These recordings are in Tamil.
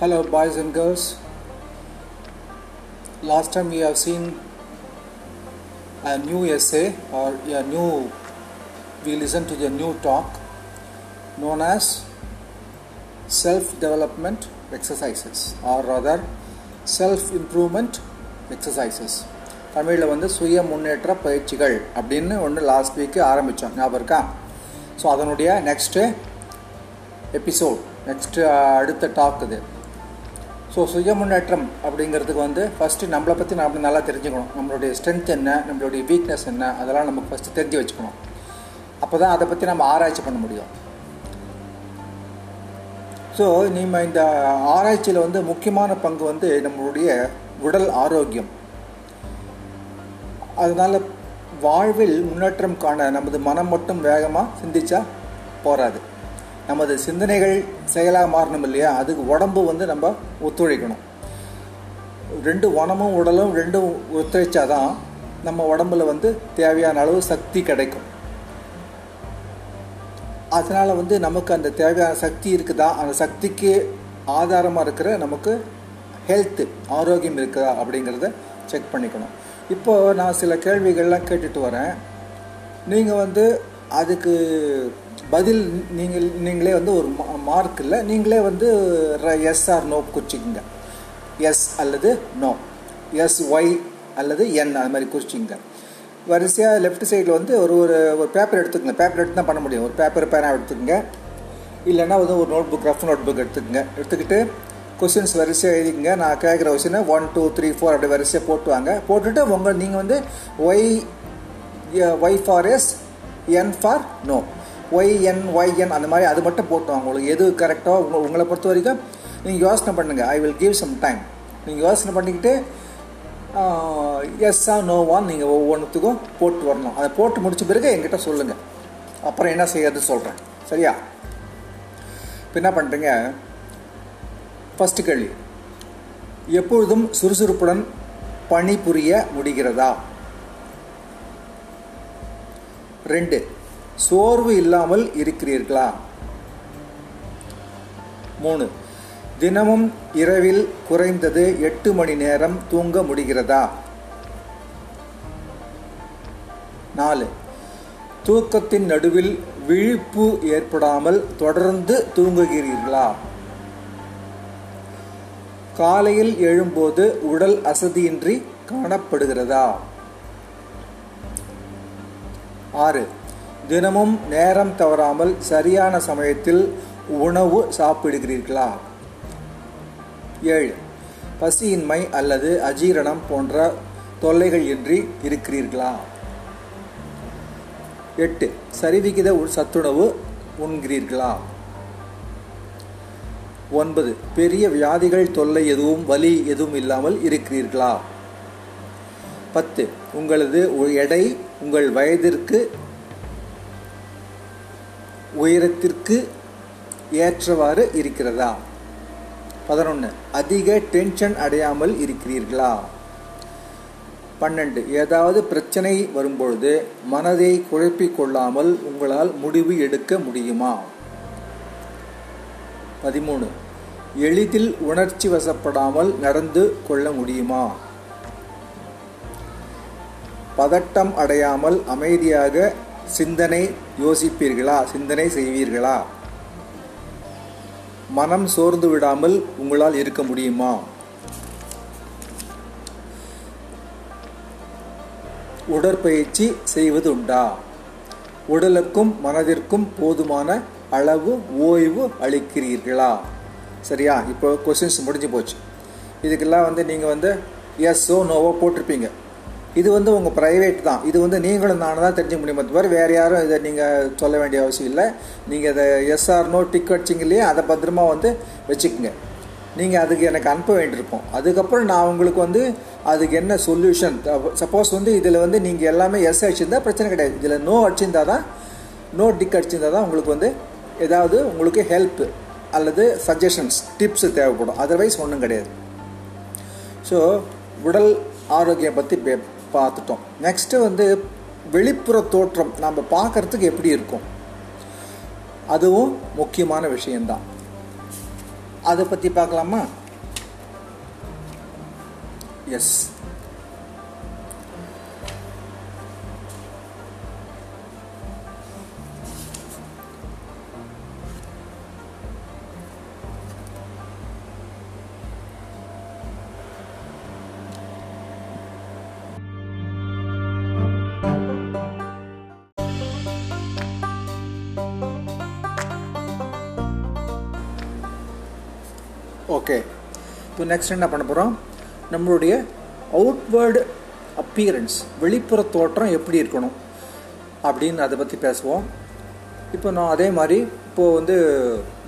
Hello, boys and girls. Last time we have seen a new essay or a new, we listened to the new talk known as self development exercises or rather self improvement exercises. தமிழில் வந்து சுய முன்னேற்ற பயிற்சிகள் அப்படின்னு ஒன்று லாஸ்ட் வீக்கு ஆரம்பித்தோம் ஞாபகம் இருக்கா ஸோ அதனுடைய நெக்ஸ்ட்டு எபிசோட் நெக்ஸ்ட்டு அடுத்த டாக் இது ஸோ சுய முன்னேற்றம் அப்படிங்கிறதுக்கு வந்து ஃபஸ்ட்டு நம்மளை பற்றி நம்ம நல்லா தெரிஞ்சுக்கணும். நம்மளுடைய ஸ்ட்ரென்த் என்ன நம்மளுடைய வீக்னஸ் என்ன அதெல்லாம் நமக்கு ஃபஸ்ட்டு தெரிஞ்சு வச்சுக்கணும். அப்போ தான் அதை பற்றி நம்ம ஆராய்ச்சி பண்ண முடியும். ஸோ நம்ம இந்த ஆராய்ச்சியில் வந்து முக்கியமான பங்கு வந்து நம்மளுடைய உடல் ஆரோக்கியம். அதனால் வாழ்வில் முன்னேற்றம் காண நமது மனம் மட்டும் வேகமாக சிந்திச்சா போகாது நமது சிந்தனைகள் செயலாக மாறணும் இல்லையா? அதுக்கு உடம்பு வந்து நம்ம ஒத்துழைக்கணும். ரெண்டு உணமும் உடலும் ரெண்டும் ஒத்துழைச்சா தான் நம்ம உடம்புல வந்து தேவையான அளவு சக்தி கிடைக்கும். அதனால் வந்து நமக்கு அந்த தேவையான சக்தி இருக்குதா? அந்த சக்திக்கு ஆதாரமாக இருக்கிற நமக்கு ஹெல்த்து ஆரோக்கியம் இருக்குதா? அப்படிங்கிறத செக் பண்ணிக்கணும். இப்போது நான் சில கேள்விகள்லாம் கேட்டுட்டு வரேன். நீங்கள் வந்து அதுக்கு பதில் நீங்கள் நீங்களே வந்து ஒரு மார்க் இல்லை நீங்களே வந்து எஸ் ஆர் நோ குறிச்சிக்கங்க. எஸ் அல்லது நோ எஸ் ஒய் அல்லது என் அது மாதிரி குறிச்சிங்க வரிசையாக லெஃப்ட் சைடில் வந்து ஒரு ஒரு ஒரு பேப்பர் எடுத்துக்கங்க. பேப்பர் எடுத்து தான் பண்ண முடியும். ஒரு பேப்பர் பேனா எடுத்துக்கங்க. இல்லைன்னா வந்து ஒரு notebook rough notebook எடுத்துக்கங்க. எடுத்துக்கிட்டு கொஸ்டின்ஸ் வரிசையாக எழுதிக்கங்க. நான் கேட்குற கொஸ்டினை ஒன் டூ த்ரீ ஃபோர் அப்படி வரிசையாக போட்டுவாங்க போட்டுட்டு உங்கள் நீங்கள் வந்து Y Y for yes N for no Y N Y N அந்த மாதிரி அது மட்டும் போட்டோம். உங்களுக்கு எது கரெக்டாக உங்களை உங்களை பொறுத்த வரைக்கும் நீங்கள் யோசனை பண்ணுங்கள் I will give some time நீங்கள் யோசனை பண்ணிக்கிட்டு எஸ்ஸா நோவான்னு நீங்கள் ஒவ்வொன்றுத்துக்கும் போட்டு வரணும். அதை போட்டு முடிச்ச பிறகு என்கிட்ட சொல்லுங்கள் அப்புறம் என்ன செய்யறது சொல்கிறேன் சரியா? இப்போ என்ன பண்ணுறீங்க ஃபஸ்ட்டு கேள்வி. எப்பொழுதும் சுறுசுறுப்புடன் பணிபுரிய முடிகிறதா? ரெண்டு. சோர்வு இல்லாமல் இருக்கிறீர்களா? மூணு. தினமும் இரவில் குறைந்தது எட்டு மணி நேரம் தூங்க முடிகிறதா? நாலு. தூக்கத்தின் நடுவில் விழிப்பு ஏற்படாமல் தொடர்ந்து தூங்குகிறீர்களா? காலையில் எழும்போது உடல் அசதியின்றி காணப்படுகிறதா? ஆறு. தினமும் நேரம் தவறாமல் சரியான சமயத்தில் உணவு சாப்பிடுகிறீர்களா? ஏழு. பசியின்மை அல்லது அஜீரணம் போன்ற தொல்லைகள் இன்றி இருக்கிறீர்களா? எட்டு. சரிவிகித சத்துணவு உண்கிறீர்களா? ஒன்பது. பெரிய வியாதிகள் தொல்லை எதுவும் வலி எதுவும் இல்லாமல் இருக்கிறீர்களா? பத்து. உங்களது எடை உங்கள் வயதிற்கு உயரத்திற்கு ஏற்றவாறு இருக்கிறதா? பதினொன்று அதிக டென்ஷன் அடையாமல் இருக்கிறீர்களா? பன்னெண்டு. ஏதாவது பிரச்சனை வரும்பொழுது மனதை குழப்பிக் கொள்ளாமல் உங்களால் முடிவு எடுக்க முடியுமா? பதிமூணு. எளிதில் உணர்ச்சி வசப்படாமல் நடந்து கொள்ள முடியுமா? பதட்டம் அடையாமல் அமைதியாக சிந்தனை யோசிப்பீர்களா? சிந்தனை செய்வீர்களா? மனம் சோர்ந்து விடாமல் உங்களால் இருக்க முடியுமா? உடற்பயிற்சி செய்வது உண்டா? உடலுக்கும் மனதிற்கும் போதுமான அளவு ஓய்வு அளிக்கிறீர்களா? சரியா? இப்போ கொஸ்டின்ஸ் முடிஞ்சு போச்சு. இதுக்கெல்லாம் வந்து நீங்கள் வந்து எஸ்ஸோ நோவோ போட்டிருப்பீங்க. இது வந்து உங்கள் ப்ரைவேட் தான். இது வந்து நீங்களும் நானும் தான் தெரிஞ்சுக்க முடியுமே. தவிர வேறு யாரும் இதை நீங்கள் சொல்ல வேண்டிய அவசியம் இல்லை. நீங்கள் இதை எஸ்ஆர் நோ டிக் வச்சிங்க அதை பத்திரமா வந்து வச்சுக்கோங்க. நீங்கள் அதுக்கு எனக்கு அனுப்ப வேண்டியிருக்கும். அதுக்கப்புறம் நான் உங்களுக்கு வந்து அதுக்கு என்ன சொல்யூஷன் சப்போஸ் வந்து இதில் வந்து நீங்கள் எல்லாமே எஸ் அடிச்சிருந்தா பிரச்சனை கிடையாது. இதில் நோ அடிச்சிருந்தா தான் நோ டிக் அடிச்சிருந்தா தான் உங்களுக்கு வந்து ஏதாவது உங்களுக்கு ஹெல்ப் அல்லது சஜஷன்ஸ் டிப்ஸ் தேவைப்படும். அதர்வைஸ் ஒன்றும் கிடையாது. ஸோ உடல் ஆரோக்கியம் பற்றி பார்த்துட்டோம். நெக்ஸ்ட்டு வந்து வெளிப்புற தோற்றம். நம்ம பார்க்குறதுக்கு எப்படி இருக்கும்? அதுவும் முக்கியமான விஷயந்தான் அதை பற்றி பார்க்கலாமா? எஸ் நெக்ஸ்ட் என்ன பண்ண போகிறோம் நம்மளுடைய அவுட்வேர்டு அப்பியரன்ஸ் வெளிப்புற தோற்றம் எப்படி இருக்கணும்? அப்படின்னு அதை பற்றி பேசுவோம். இப்போ நான் அதே மாதிரி இப்போது வந்து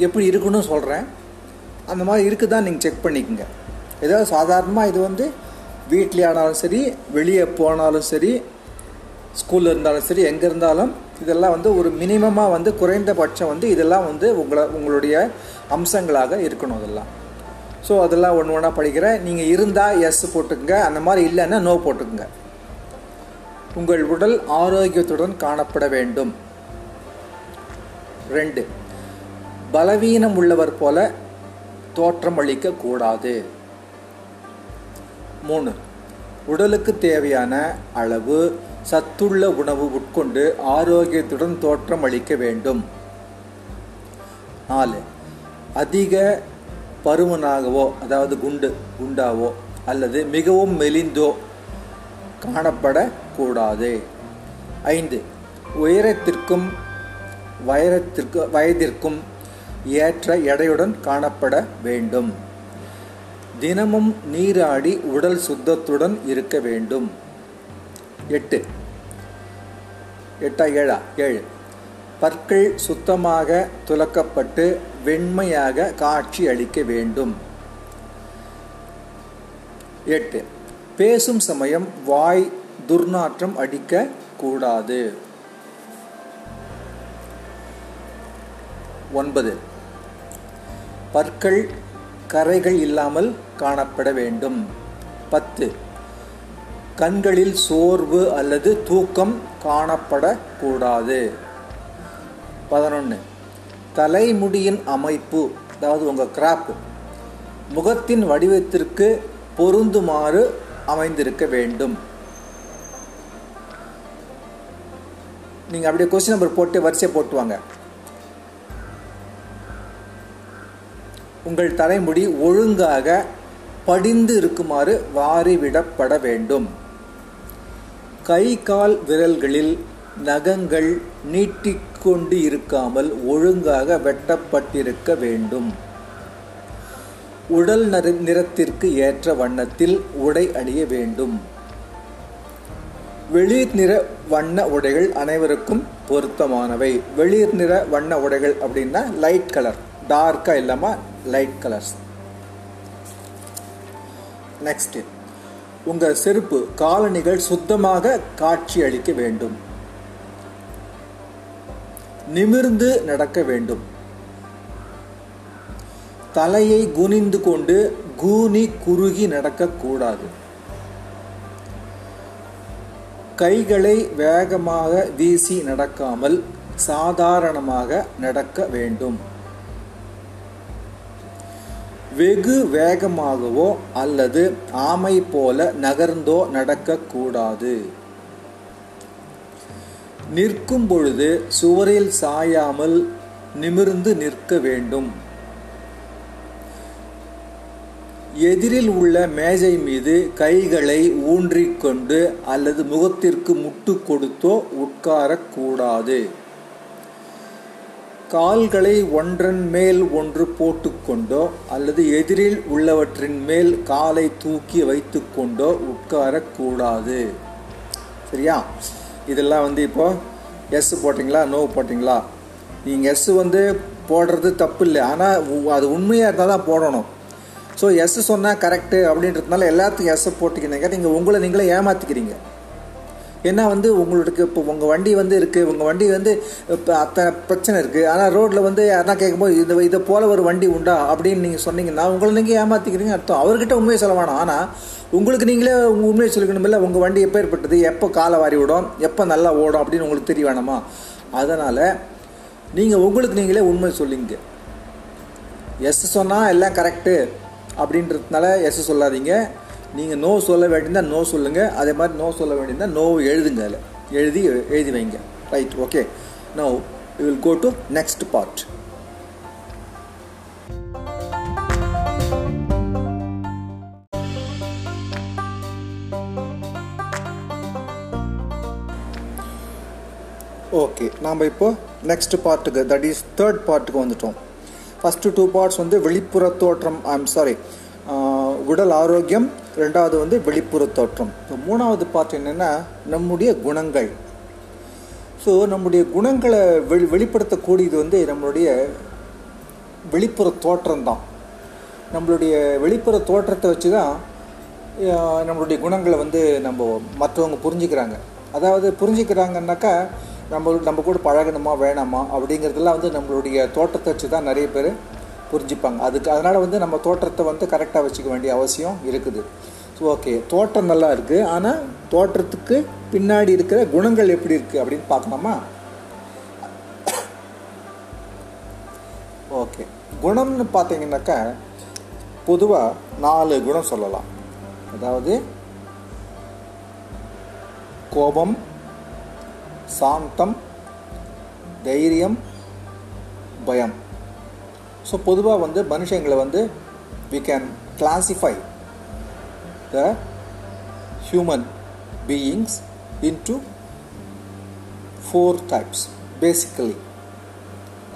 எப்படி இருக்கணும்னு சொல்கிறேன் அந்த மாதிரி இருக்குதான் நீங்கள் செக் பண்ணிக்கோங்க. ஏதாவது சாதாரணமாக இது வந்து வீட்லேயே ஆனாலும் சரி வெளியே போனாலும் சரி ஸ்கூலில் இருந்தாலும் சரி எங்கே இருந்தாலும் இதெல்லாம் வந்து ஒரு மினிமமாக வந்து குறைந்தபட்சம் வந்து இதெல்லாம் வந்து உங்களை உங்களுடைய அம்சங்களாக இருக்கணும் இதெல்லாம் ஸோ அதெல்லாம் ஒன்று ஒன்றா படிக்கிறேன். நீங்கள் இருந்தால் எஸ் போட்டுக்குங்க. அந்த மாதிரி இல்லைன்னா நோ போட்டுக்குங்க. உங்கள் உடல் ஆரோக்கியத்துடன் காணப்பட வேண்டும். ரெண்டு பலவீனம் உள்ளவர் போல தோற்றம் அளிக்க கூடாது. மூணு உடலுக்கு தேவையான அளவு சத்துள்ள உணவு உட்கொண்டு ஆரோக்கியத்துடன் தோற்றம் அளிக்க வேண்டும். நாலு அதிக பருமனாகவோ அதாவது குண்டு குண்டாவோ அல்லது மிகவும் மெலிந்தோ காணப்படக்கூடாது. ஐந்து உயரத்திற்கும் வயரத்திற்கு வயதிற்கும் ஏற்ற எடையுடன் காணப்பட வேண்டும். தினமும் நீராடி உடல் சுத்தத்துடன் இருக்க வேண்டும். எட்டு எட்டா ஏழா ஏழு. பற்கள் சுத்தமாக துலக்கப்பட்டு வெண்மையாக காட்சி அளிக்க வேண்டும். எட்டு. பேசும் சமயம் வாய் துர்நாற்றம் அடிக்க கூடாது. ஒன்பது. பற்கள் கரைகள் இல்லாமல் காணப்பட வேண்டும். பத்து. கண்களில் சோர்வு அல்லது தூக்கம் காணப்படக்கூடாது. பதினொன்று தலைமுடியின் அமைப்பு அதாவது உங்கள் கிராப் முகத்தின் வடிவத்திற்கு பொருந்துமாறு அமைந்திருக்க வேண்டும். நீங்கள் அப்படியே கொஸ்டின் நம்பர் போட்டு வரிசை போட்டுவாங்க உங்கள் தலைமுடி ஒழுங்காக படிந்து இருக்குமாறு வாரிவிடப்பட வேண்டும். கை கால் விரல்களில் நகங்கள் நீட்டி கொண்டு இருக்காமல் ஒழுங்காக வெட்டப்பட்டிருக்க வேண்டும். உடல் நிறத்திற்கு ஏற்ற வண்ணத்தில் உடை அணிய வேண்டும். வெளிர் நிற வண்ண உடைகள் அனைவருக்கும் பொருத்தமானவை. வெளிர் நிற வண்ண உடைகள் அப்படின்னா லைட் கலர் டார்க்காக இல்லாமல் லைட் கலர்ஸ் நெக்ஸ்ட் உங்கள் செருப்பு காலணிகள் சுத்தமாக காட்சி அளிக்க வேண்டும். நிமிர்ந்து நடக்க வேண்டும். தலையை குனிந்து கொண்டு கூனி குறுகி நடக்கக்கூடாது கைகளை வேகமாக வீசி நடக்காமல் சாதாரணமாக நடக்க வேண்டும். வெகு வேகமாகவோ அல்லது ஆமை போல நகர்ந்தோ நடக்கக்கூடாது நிற்கும் பொழுது சுவரில் சாயாமல் நிமிர்ந்து நிற்க வேண்டும். எதிரில் உள்ள மேஜை மீது கைகளை ஊன்றிக்கொண்டு அல்லது முகத்திற்கு முட்டு கொடுத்தோ உட்காரக்கூடாது. கால்களை ஒன்றன் மேல் ஒன்று போட்டுக்கொண்டோ அல்லது எதிரில் உள்ளவற்றின் மேல் காலை தூக்கி வைத்துக்கொண்டோ உட்காரக்கூடாது. சரியா? இதெல்லாம் வந்து இப்போது எஸ் போட்டிங்களா? நோ போட்டிங்களா? நீங்கள் எஸ் வந்து போடுறது தப்பு இல்லை. ஆனால் அது உண்மையாக இருந்தால் தான் போடணும். ஸோ எஸ் சொன்னால் கரெக்டு அப்படின்றதுனால எல்லாத்துக்கும் எஸ் போட்டிக்கினீங்க. நீங்கள் உங்களை நீங்களே ஏமாற்றிக்கிறீங்க ஏன்னா வந்து உங்களுக்கு இப்போ உங்கள் வண்டி வந்து இருக்குது உங்கள் வண்டி வந்து இப்போ அத்தனை பிரச்சனை இருக்குது ஆனால் ரோட்டில் வந்து யாரா கேட்கும்போது இது இதை போல் ஒரு வண்டி உண்டா? அப்படின்னு நீங்கள் சொன்னீங்கன்னா உங்களை நீங்கள் ஏமாற்றிக்கிறீங்க அர்த்தம். அவர்கிட்ட உண்மையை சொல்ல வேணாம். ஆனால் உங்களுக்கு நீங்களே உங்கள் உண்மையை சொல்லிக்கணும் இல்லை உங்கள் வண்டி எப்போ ஏற்பட்டது எப்போ காலை வாரி விடும் எப்போ நல்லா ஓடும் அப்படின்னு உங்களுக்கு தெரிய வேணாமா? அதனால் நீங்கள் உங்களுக்கு நீங்களே உண்மை சொல்லிங்க. எஸ் சொன்னால் எல்லாம் கரெக்டு அப்படின்றதுனால எஸ் சொல்லாதீங்க. நீங்கள் நோ சொல்ல வேண்டியிருந்தால் நோ சொல்லுங்கள் அதே மாதிரி நோ சொல்ல வேண்டியிருந்தால் நோ எழுதுங்க அதில். எழுதி எழுதி வைங்க. Right okay no you will go to next part okay நாம் இப்போ நெக்ஸ்ட் பார்ட்டுக்கு தட் இஸ் தேர்ட் பார்ட்டுக்கு வந்துட்டோம். ஃபஸ்ட்டு டூ பார்ட்ஸ் வந்து வெளிப்புற தோற்றம் ஐம் சாரி உடல் ஆரோக்கியம் ரெண்டாவது வந்து வெளிப்புற தோற்றம். இப்போ மூணாவது பார்ட் என்னென்னா நம்முடைய குணங்கள். ஸோ நம்முடைய குணங்களை வெளி வெளிப்படுத்தக்கூடியது வந்து நம்மளுடைய வெளிப்புற தோற்றம் தான் நம்மளுடைய வெளிப்புற தோற்றத்தை வச்சு தான் நம்மளுடைய குணங்களை வந்து நம்ம மற்றவங்க புரிஞ்சுக்கிறாங்க. அதாவது புரிஞ்சுக்கிறாங்கன்னாக்கா நம்ம நம்ம கூட பழகணுமா வேணாமா அப்படிங்கிறதெல்லாம் வந்து நம்மளுடைய தோற்றத்தை வச்சு தான் நிறைய பேர் புரிஞ்சுப்பாங்க. அதுக்கு அதனால் வந்து நம்ம தோற்றத்தை வந்து கரெக்டாக வச்சுக்க வேண்டிய அவசியம் இருக்குது. ஸோ ஓகே தோற்றம் நல்லா இருக்குது ஆனால் தோற்றத்துக்கு பின்னாடி இருக்கிற குணங்கள் எப்படி இருக்குது அப்படின்னு பார்க்கணுமா? ஓகே குணம்னு பார்த்தீங்கன்னாக்கா பொதுவாக நாலு குணம் சொல்லலாம். அதாவது கோபம் சாந்தம் தைரியம் பயம். ஸோ பொதுவாக வந்து மனுஷங்களை வந்து we can classify the human beings into four types basically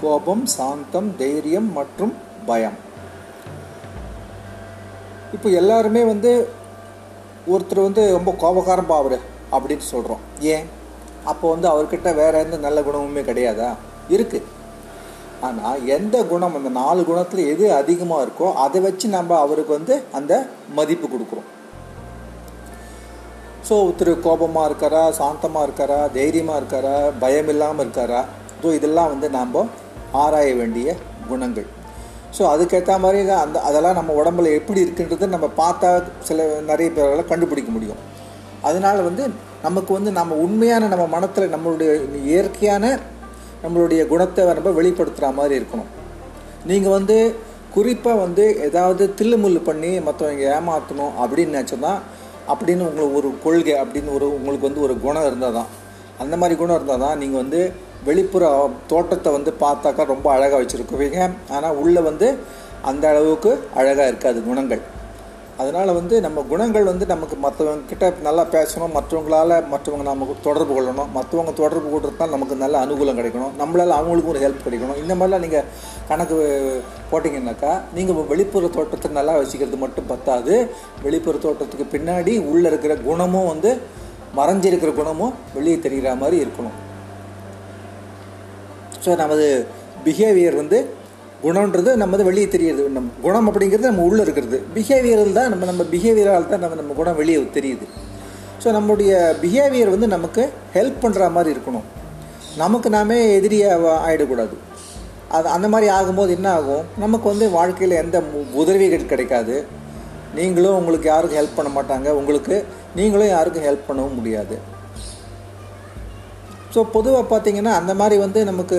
கோபம் சாந்தம் தைரியம் மற்றும் பயம். இப்போ எல்லாருமே வந்து ஒருத்தர் வந்து ரொம்ப கோபக்காரம் பாவரு அப்படின்னு சொல்கிறோம் ஏன்? அப்போ வந்து அவர்கிட்ட வேற எந்த நல்ல குணமுமே கிடையாதா? இருக்குது ஆனால் எந்த குணம் அந்த நாலு குணத்தில் எது அதிகமாக இருக்கோ அதை வச்சு நம்ம அவருக்கு வந்து அந்த மதிப்பு கொடுக்குறோம். ஸோ ஒருத்தர் கோபமாக இருக்காரா சாந்தமாக இருக்காரா தைரியமாக இருக்காரா பயம் இல்லாமல் இருக்காரா? ஸோ இதெல்லாம் வந்து நாம் ஆராய வேண்டிய குணங்கள். ஸோ அதுக்கேற்ற மாதிரி தான் அந்த அதெல்லாம் நம்ம உடம்புல எப்படி இருக்குன்றதை நம்ம பார்த்தா சில நிறைய பேரால் கண்டுபிடிக்க முடியும். அதனால் வந்து நமக்கு வந்து நம்ம உண்மையான நம்ம மனத்தில் நம்மளுடைய இயற்கையான நம்மளுடைய குணத்தை நம்ம வெளிப்படுத்துகிற மாதிரி இருக்கணும். நீங்கள் வந்து குறிப்பாக வந்து ஏதாவது தில்லுமுள்ளு பண்ணி மற்றவங்க ஏமாற்றணும் அப்படின்னு நினச்சோன்னா அப்படின்னு உங்களுக்கு ஒரு கொள்கை அப்படின்னு ஒரு உங்களுக்கு வந்து ஒரு குணம் இருந்தால் தான் அந்த மாதிரி குணம் இருந்தால் தான் நீங்கள் வந்து வெளிப்புற தோட்டத்தை வந்து பார்த்தாக்கா ரொம்ப அழகாக வச்சுருக்குவீங்க ஆனால் உள்ளே வந்து அந்த அளவுக்கு அழகாக இருக்காது குணங்கள். அதனால் வந்து நம்ம குணங்கள் வந்து நமக்கு மற்றவங்க கிட்ட நல்லா பேசணும் மற்றவங்களால் மற்றவங்க நமக்கு தொடர்பு கொள்ளணும். மற்றவங்க தொடர்பு கொள்றதுனால நமக்கு நல்ல அனுகூலம் கிடைக்கணும். நம்மளால் அவங்களுக்கும் ஒரு ஹெல்ப் கிடைக்கணும். இந்த மாதிரிலாம் நீங்கள் கணக்கு போட்டிங்கன்னாக்கா நீங்கள் வெளிப்புற தோட்டத்தை நல்லா வச்சுக்கிறது மட்டும் பத்தாது. வெளிப்புற தோட்டத்துக்கு பின்னாடி உள்ளே இருக்கிற குணமும் வந்து மறைஞ்சிருக்கிற குணமும் வெளியே தெரிகிற மாதிரி இருக்கணும். ஸோ நமது பிஹேவியர் வந்து குணன்றது நம்ம வெளியே தெரியுது. நம்ம குணம் அப்படிங்கிறது நம்ம உள்ளே இருக்கிறது. பிஹேவியரில் தான் நம்ம நம்ம பிஹேவியரால் தான் நம்ம நம்ம குணம் வெளியே தெரியுது. ஸோ நம்மளுடைய பிஹேவியர் வந்து நமக்கு ஹெல்ப் பண்ணுற மாதிரி இருக்கணும். நமக்கு நாமே எதிரியாக ஆகிடக்கூடாது அது அந்த மாதிரி ஆகும்போது என்ன ஆகும்? நமக்கு வந்து வாழ்க்கையில் எந்த உதவிகள் கிடைக்காது. நீங்களும் உங்களுக்கு யாருக்கும் ஹெல்ப் பண்ண மாட்டாங்க. உங்களுக்கு நீங்களும் யாருக்கும் ஹெல்ப் பண்ணவும் முடியாது. ஸோ பொதுவாக பார்த்தீங்கன்னா அந்த மாதிரி வந்து நமக்கு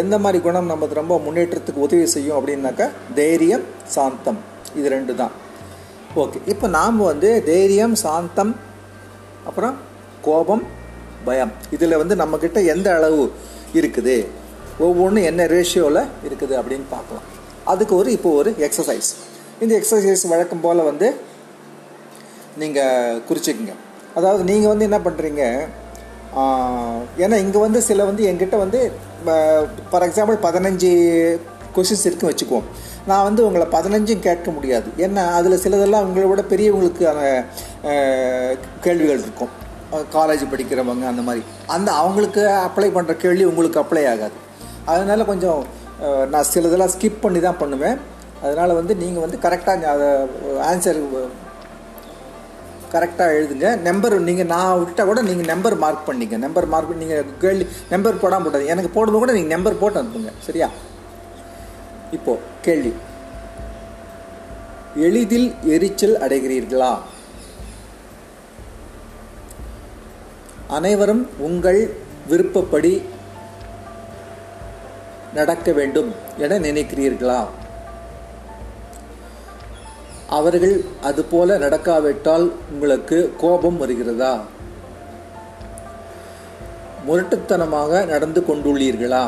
எந்த மாதிரி குணம் நமக்கு ரொம்ப முன்னேற்றத்துக்கு உதவி செய்யும் அப்படின்னாக்கா தைரியம் சாந்தம். இது ரெண்டு தான். ஓகே இப்போ நாம் வந்து தைரியம் சாந்தம் அப்புறம் கோபம் பயம். இதில் வந்து நம்மக்கிட்ட எந்த அளவு இருக்குது? ஒவ்வொன்றும் என்ன ரேஷியோவில் இருக்குது அப்படின்னு பார்க்கலாம். அதுக்கு ஒரு இப்போ ஒரு எக்ஸசைஸ் இந்த எக்ஸசைஸ் வழக்கம் போல் வந்து நீங்கள் குறிச்சிக்கங்க. அதாவது நீங்கள் வந்து என்ன பண்ணுறீங்க ஏன்னா இங்கே வந்து சில வந்து எங்கிட்ட வந்து ஃபார் எக்ஸாம்பிள் பதினஞ்சு கொஷின்ஸ் இருக்குன்னு வச்சுக்குவோம். நான் வந்து உங்களை பதினஞ்சும் கேட்க முடியாது. ஏன்னா அதில் சிலதெல்லாம் உங்களை விட பெரியவங்களுக்கான கேள்விகள் இருக்கும். காலேஜ் படிக்கிறவங்க அந்த மாதிரி. அந்த அவங்களுக்கு அப்ளை பண்ணுற கேள்வி உங்களுக்கு அப்ளை ஆகாது. அதனால் கொஞ்சம் நான் சிலதெல்லாம் ஸ்கிப் பண்ணி தான் பண்ணுவேன். அதனால் வந்து நீங்கள் வந்து கரெக்டாக அதை ஆன்சர் கரெக்டாக எழுதுங்க. நம்பர் நீங்கள் நான் விட்டால் கூட நீங்கள் நம்பர் மார்க் பண்ணிங்க. நம்பர் மார்க் நீங்கள் கேள்வி நம்பர் போடாமல் போட்டாது எனக்கு போடும்போது கூட நீங்கள் நம்பர் போட்டு அனுப்புங்க. சரியா? இப்போது கேள்வி. எளிதில் எரிச்சல் அடைகிறீர்களா? அனைவரும் உங்கள் விருப்பப்படி நடக்க வேண்டும் என நினைக்கிறீர்களா? அவர்கள் அதுபோல நடக்காவிட்டால் உங்களுக்கு கோபம் வருகிறதா? முரட்டுத்தனமாக நடந்து கொண்டுள்ளீர்களா?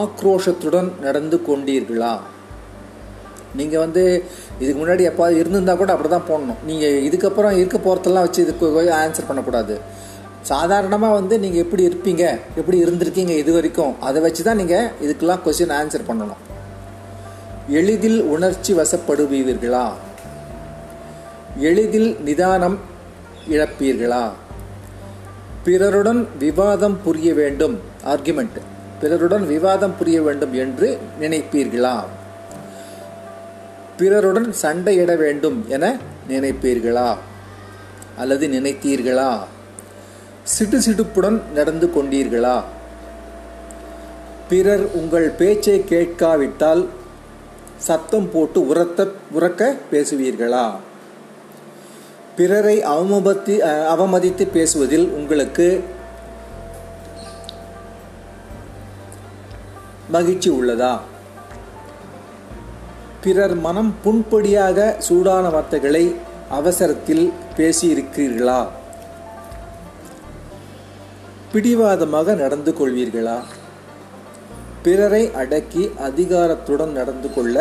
ஆக்ரோஷத்துடன் நடந்து கொண்டீர்களா? நீங்கள் வந்து இதுக்கு முன்னாடி எப்பாவது இருந்திருந்தால் கூட அப்படி தான் போடணும். நீங்கள் இதுக்கப்புறம் இருக்க போகிறதெல்லாம் வச்சு இதுக்கு ஆன்சர் பண்ணக்கூடாது. சாதாரணமாக வந்து நீங்கள் எப்படி இருப்பீங்க? எப்படி இருந்திருக்கீங்க இது வரைக்கும்? அதை வச்சு தான் நீங்கள் இதுக்கெல்லாம் கொஸ்டின் ஆன்சர் பண்ணணும். எளிதில் உணர்ச்சி வசப்படுவீர்களா? எளிதில் நிதானம் இழப்பீர்களா? பிறருடன் விவாதம் புரிய வேண்டும். ஆர்குமெண்ட் பிறருடன் விவாதம் புரிய வேண்டும் என்று நினைப்பீர்களா? பிறருடன் சண்டையிட வேண்டும் என நினைப்பீர்களா? அல்லது நினைத்தீர்களா? சிடு சிடுப்புடன் நடந்து கொண்டீர்களா? பிறர் உங்கள் பேச்சை கேட்காவிட்டால் சத்தம் போட்டு உரத்த உறக்க பேசுவீர்களா? பிறரை அவமதி அவமதித்து பேசுவதில் உங்களுக்கு மகிழ்ச்சி உள்ளதா? பிறர் மனம் புண்படியாக சூடான வார்த்தைகளை அவசரத்தில் பேசியிருக்கிறீர்களா? பிடிவாதமாக நடந்து கொள்வீர்களா? பிறரை அடக்கி அதிகாரத்துடன் நடந்து கொள்ள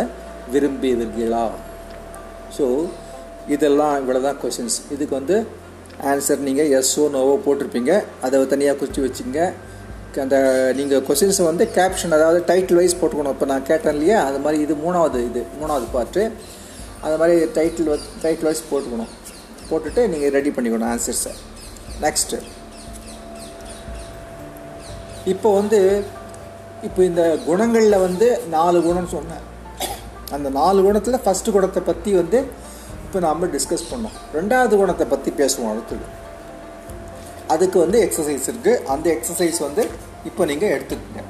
விரும்புவீர்களா ஸோ இதெல்லாம் இவ்வளோ தான் கொஷின்ஸ் இதுக்கு வந்து ஆன்சர் நீங்கள் எஸ்ஓ நோவோ போட்டிருப்பீங்க. அதை தனியாக குறித்து வச்சுங்க அந்த நீங்கள் கொஷின்ஸை வந்து கேப்ஷன் அதாவது டைட்டில் வைஸ் போட்டுக்கணும். இப்போ நான் கேட்டேன் இல்லையா? அது மாதிரி இது மூணாவது இது மூணாவது பார்ட்டு அது மாதிரி டைட்டில் டைட்டில் வைஸ் போட்டுக்கணும். போட்டுட்டு நீங்கள் ரெடி பண்ணிக்கணும் ஆன்சர்ஸை நெக்ஸ்ட்டு இப்போ வந்து இப்போ இந்த குணங்களில் வந்து நாலு குணம்னு சொன்னேன். அந்த நாலு குணத்தில் ஃபஸ்ட்டு குணத்தை பற்றி வந்து இப்போ நாம் டிஸ்கஸ் பண்ணோம். ரெண்டாவது குணத்தை பற்றி பேசுவோம் அடுத்தது. அதுக்கு வந்து எக்ஸசைஸ் இருக்குது அந்த எக்ஸசைஸ் வந்து இப்போ நீங்கள் எடுத்துக்கங்க.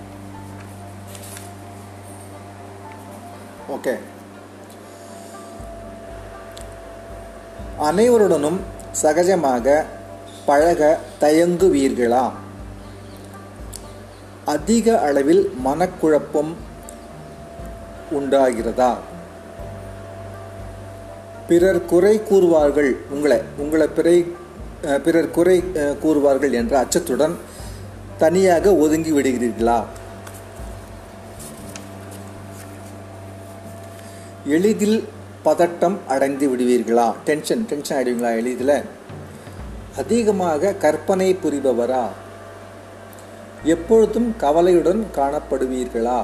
ஓகே அனைவருடனும் சகஜமாக பழக தயங்குவீர்களா? அதிக அளவில் மனக்குழப்பம் உண்டாகிறதா? பிறர் குறை கூறுவார்கள். உங்களை உங்களை பிறை பிறர் குறை கூறுவார்கள் என்ற அச்சத்துடன் தனியாக ஒதுங்கி விடுகிறீர்களா? எளிதில் பதட்டம் அடைந்து விடுவீர்களா? டென்ஷன் டென்ஷன் ஆகிடுவீங்களா எளிதில்? அதிகமாக கற்பனை புரிபவரா? எப்பொழுதும் கவலையுடன் காணப்படுவீர்களா?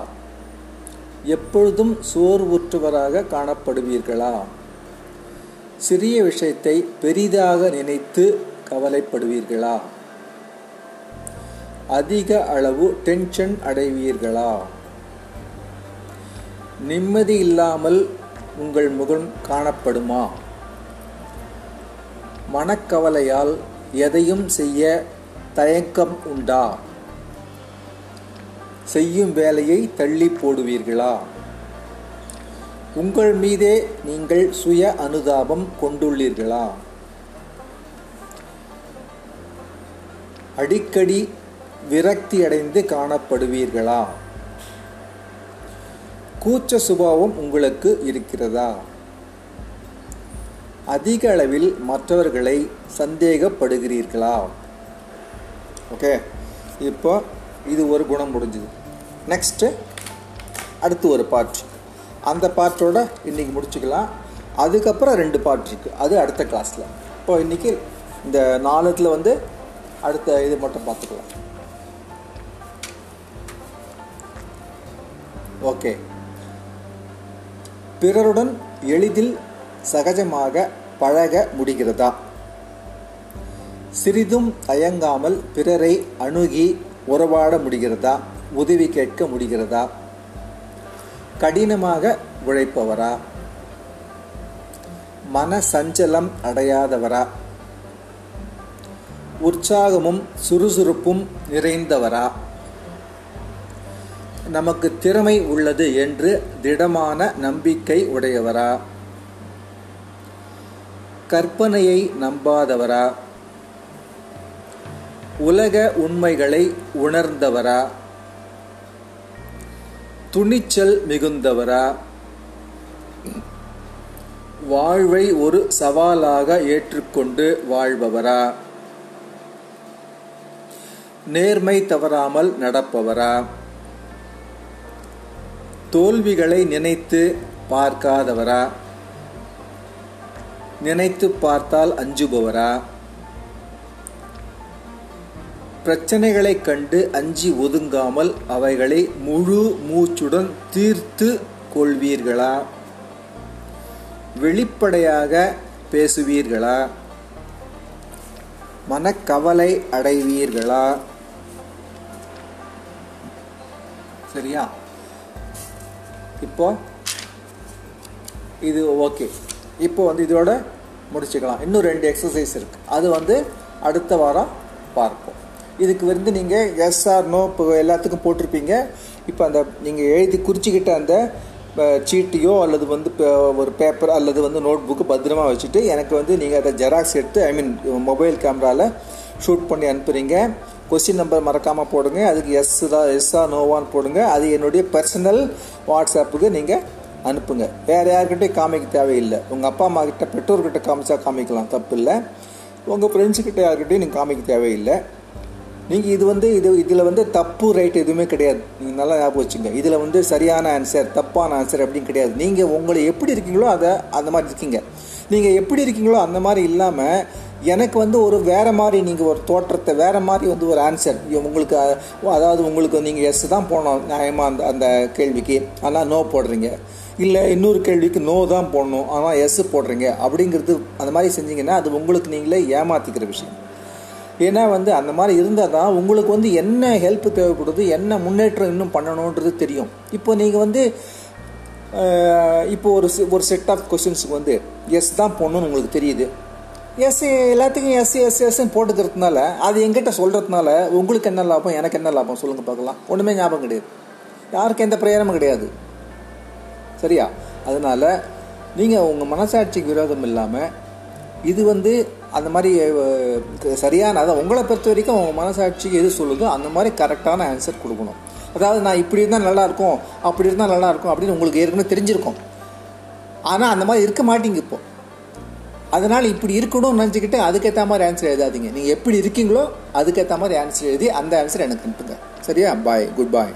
எப்பொழுதும் சோர்வுற்றவராக காணப்படுவீர்களா? சிறிய விஷயத்தை பெரிதாக நினைத்து கவலைப்படுவீர்களா? அதிக அளவு டென்ஷன் அடைவீர்களா? நிம்மதி இல்லாமல் உங்கள் முகம் காணப்படுமா? மனக்கவலையால் எதையும் செய்ய தயக்கம் உண்டா? செய்யும் வேலையை தள்ளி போடுவீர்களா? உங்கள் மீதே நீங்கள் சுய அனுதாபம் கொண்டுள்ளீர்களா? அடிக்கடி விரக்தி அடைந்து காணப்படுவீர்களா? கூச்ச சுபாவம் உங்களுக்கு இருக்கிறதா? அதிக அளவில் மற்றவர்களை சந்தேகப்படுகிறீர்களா? ஓகே இப்போ இது ஒரு குணம் முடிஞ்சுது. நெக்ஸ்ட்டு அடுத்து ஒரு பார்ட் அந்த பார்ட்டோட இன்றைக்கி முடிச்சுக்கலாம். அதுக்கப்புறம் ரெண்டு பார்ட் இருக்குது அது அடுத்த கிளாஸில் இப்போ இன்றைக்கி இந்த நாலுத்தில் வந்து அடுத்த இது மட்டும் பார்த்துக்கலாம். ஓகே பிறருடன் எளிதில் சகஜமாக பழக முடிகிறதா? சிறிதும் தயங்காமல் பிறரை அணுகி உறவாட முடிகிறதா? உதவி கேட்க முடிகிறதா? கடினமாக உழைப்பவரா? மன சஞ்சலம் அடையாதவரா? உற்சாகமும் சுறுசுறுப்பும் நிறைந்தவரா? நமக்கு திறமை உள்ளது என்று திடமான நம்பிக்கை உடையவரா? கற்பனையை நம்பாதவரா? உலக உண்மைகளை உணர்ந்தவரா? துணிச்சல் மிகுந்தவரா? வாழ்வை ஒரு சவாலாக ஏற்றுக்கொண்டு வாழ்பவரா? நேர்மை தவறாமல் நடப்பவரா? தோல்விகளை நினைத்து பார்க்காதவரா? நினைத்து பார்த்தால் அஞ்சுபவரா? பிரச்சனைகளைக் கண்டு அஞ்சி ஒதுங்காமல் அவைகளை முழு மூச்சுடன் தீர்த்து கொள்வீர்களா? வெளிப்படையாக பேசுவீர்களா? மனக்கவலை அடைவீர்களா? சரியா? இப்போ? இது ஓகே. இப்போ வந்து இதோட முடிச்சுக்கலாம். இன்னும் ரெண்டு எக்ஸசைஸ் இருக்கு. அது வந்து அடுத்த வாரம் பார்ப்போம். இதுக்கு வந்து நீங்கள் எஸ் ஆர் நோ இப்போ எல்லாத்துக்கும் போட்டிருப்பீங்க. இப்போ அந்த நீங்கள் எழுதி குறிச்சிக்கிட்ட அந்த சீட்டையோ அல்லது வந்து ஒரு பேப்பர் அல்லது வந்து நோட் புக்கு பத்திரமா வச்சுட்டு எனக்கு வந்து நீங்கள் அதை ஜெராக்ஸ் எடுத்து ஐ மீன் மொபைல் கேமராவில் ஷூட் பண்ணி அனுப்புகிறீங்க கொஸ்டின் நம்பர் மறக்காமல் போடுங்க. அதுக்கு எஸ் தான் எஸ்ஸா நோவான்னு போடுங்க. அது என்னுடைய பர்சனல் வாட்ஸ்அப்புக்கு நீங்கள் அனுப்புங்க. வேறு யார்கிட்டையும் காமிக்க தேவையில்லை. உங்கள் அப்பா அம்மா கிட்ட பெற்றோர்கிட்ட காமிச்சா காமிக்கலாம். தப்பு இல்லை உங்கள் ஃப்ரெண்ட்ஸுக்கிட்ட யார்கிட்டையும் நீங்கள் காமிக்க தேவையில்லை. நீங்கள் இது வந்து இது இதில் வந்து தப்பு ரைட் எதுவுமே கிடையாது. நீங்கள் நல்லா ஞாபகம் வச்சுங்க. இதில் வந்து சரியான ஆன்சர் தப்பான ஆன்சர் அப்படின்னு கிடையாது. நீங்கள் உங்களை எப்படி இருக்கீங்களோ அதை அந்த மாதிரி இருக்கீங்க. நீங்கள் எப்படி இருக்கீங்களோ அந்த மாதிரி இல்லாமல் எனக்கு வந்து ஒரு வேறு மாதிரி நீங்கள் ஒரு தோற்றத்தை வேறு மாதிரி வந்து ஒரு ஆன்சர் உங்களுக்கு அதாவது உங்களுக்கு நீங்கள் எஸ் தான் போடணும் நியாயமாக அந்த அந்த கேள்விக்கு. ஆனால் நோ போடுறீங்க. இல்லை இன்னொரு கேள்விக்கு நோ தான் போடணும். ஆனால் எஸ் போடுறீங்க. அப்படிங்கிறது அந்த மாதிரி செஞ்சீங்கன்னா அது உங்களுக்கு நீங்களே ஏமாற்றிக்கிற விஷயம். ஏன்னா வந்து அந்த மாதிரி இருந்தால் தான் உங்களுக்கு வந்து என்ன ஹெல்ப் தேவைப்படுது என்ன முன்னேற்றம் இன்னும் பண்ணணுன்றது தெரியும். இப்போ நீங்கள் வந்து இப்போ ஒரு ஒரு செட் ஆஃப் கொஷின்ஸுக்கு வந்து எஸ் தான் போடணும்னு உங்களுக்கு தெரியுது. எஸ் எல்லாத்துக்கும் எஸ் எஸ் எஸ்ன்னு போட்டுக்கிறதுனால அது எங்கிட்ட சொல்கிறதுனால உங்களுக்கு என்ன லாபம் எனக்கு என்ன லாபம் சொல்லுங்கள் பார்க்கலாம். ஒன்றுமே ஞாபகம் கிடையாது. யாருக்கு எந்த பிரயோஜனமும் கிடையாது. சரியா? அதனால் நீங்கள் உங்கள் மனசாட்சிக்கு விரோதம் இல்லாமல் இது வந்து அந்த மாதிரி சரியான அதான் உங்களை பொறுத்த வரைக்கும் உங்கள் மனசாட்சிக்கு எது சொல்லுதோ அந்த மாதிரி கரெக்டான ஆன்சர் கொடுக்கணும். அதாவது நான் இப்படி இருந்தால் நல்லாயிருக்கும் அப்படி இருந்தால் நல்லாயிருக்கும் அப்படின்னு உங்களுக்கு ஏற்கனவே தெரிஞ்சிருக்கும். ஆனால் அந்த மாதிரி இருக்க மாட்டீங்க இப்போ. அதனால் இப்படி இருக்கணும்னு நினச்சிக்கிட்டு அதுக்கேற்ற மாதிரி ஆன்சர் எழுதாதீங்க. நீங்கள் எப்படி இருக்கீங்களோ அதுக்கேற்ற மாதிரி ஆன்சர் எழுதி அந்த ஆன்சர் எனக்கு அனுப்புங்க. சரியா? பாய் குட் பாய்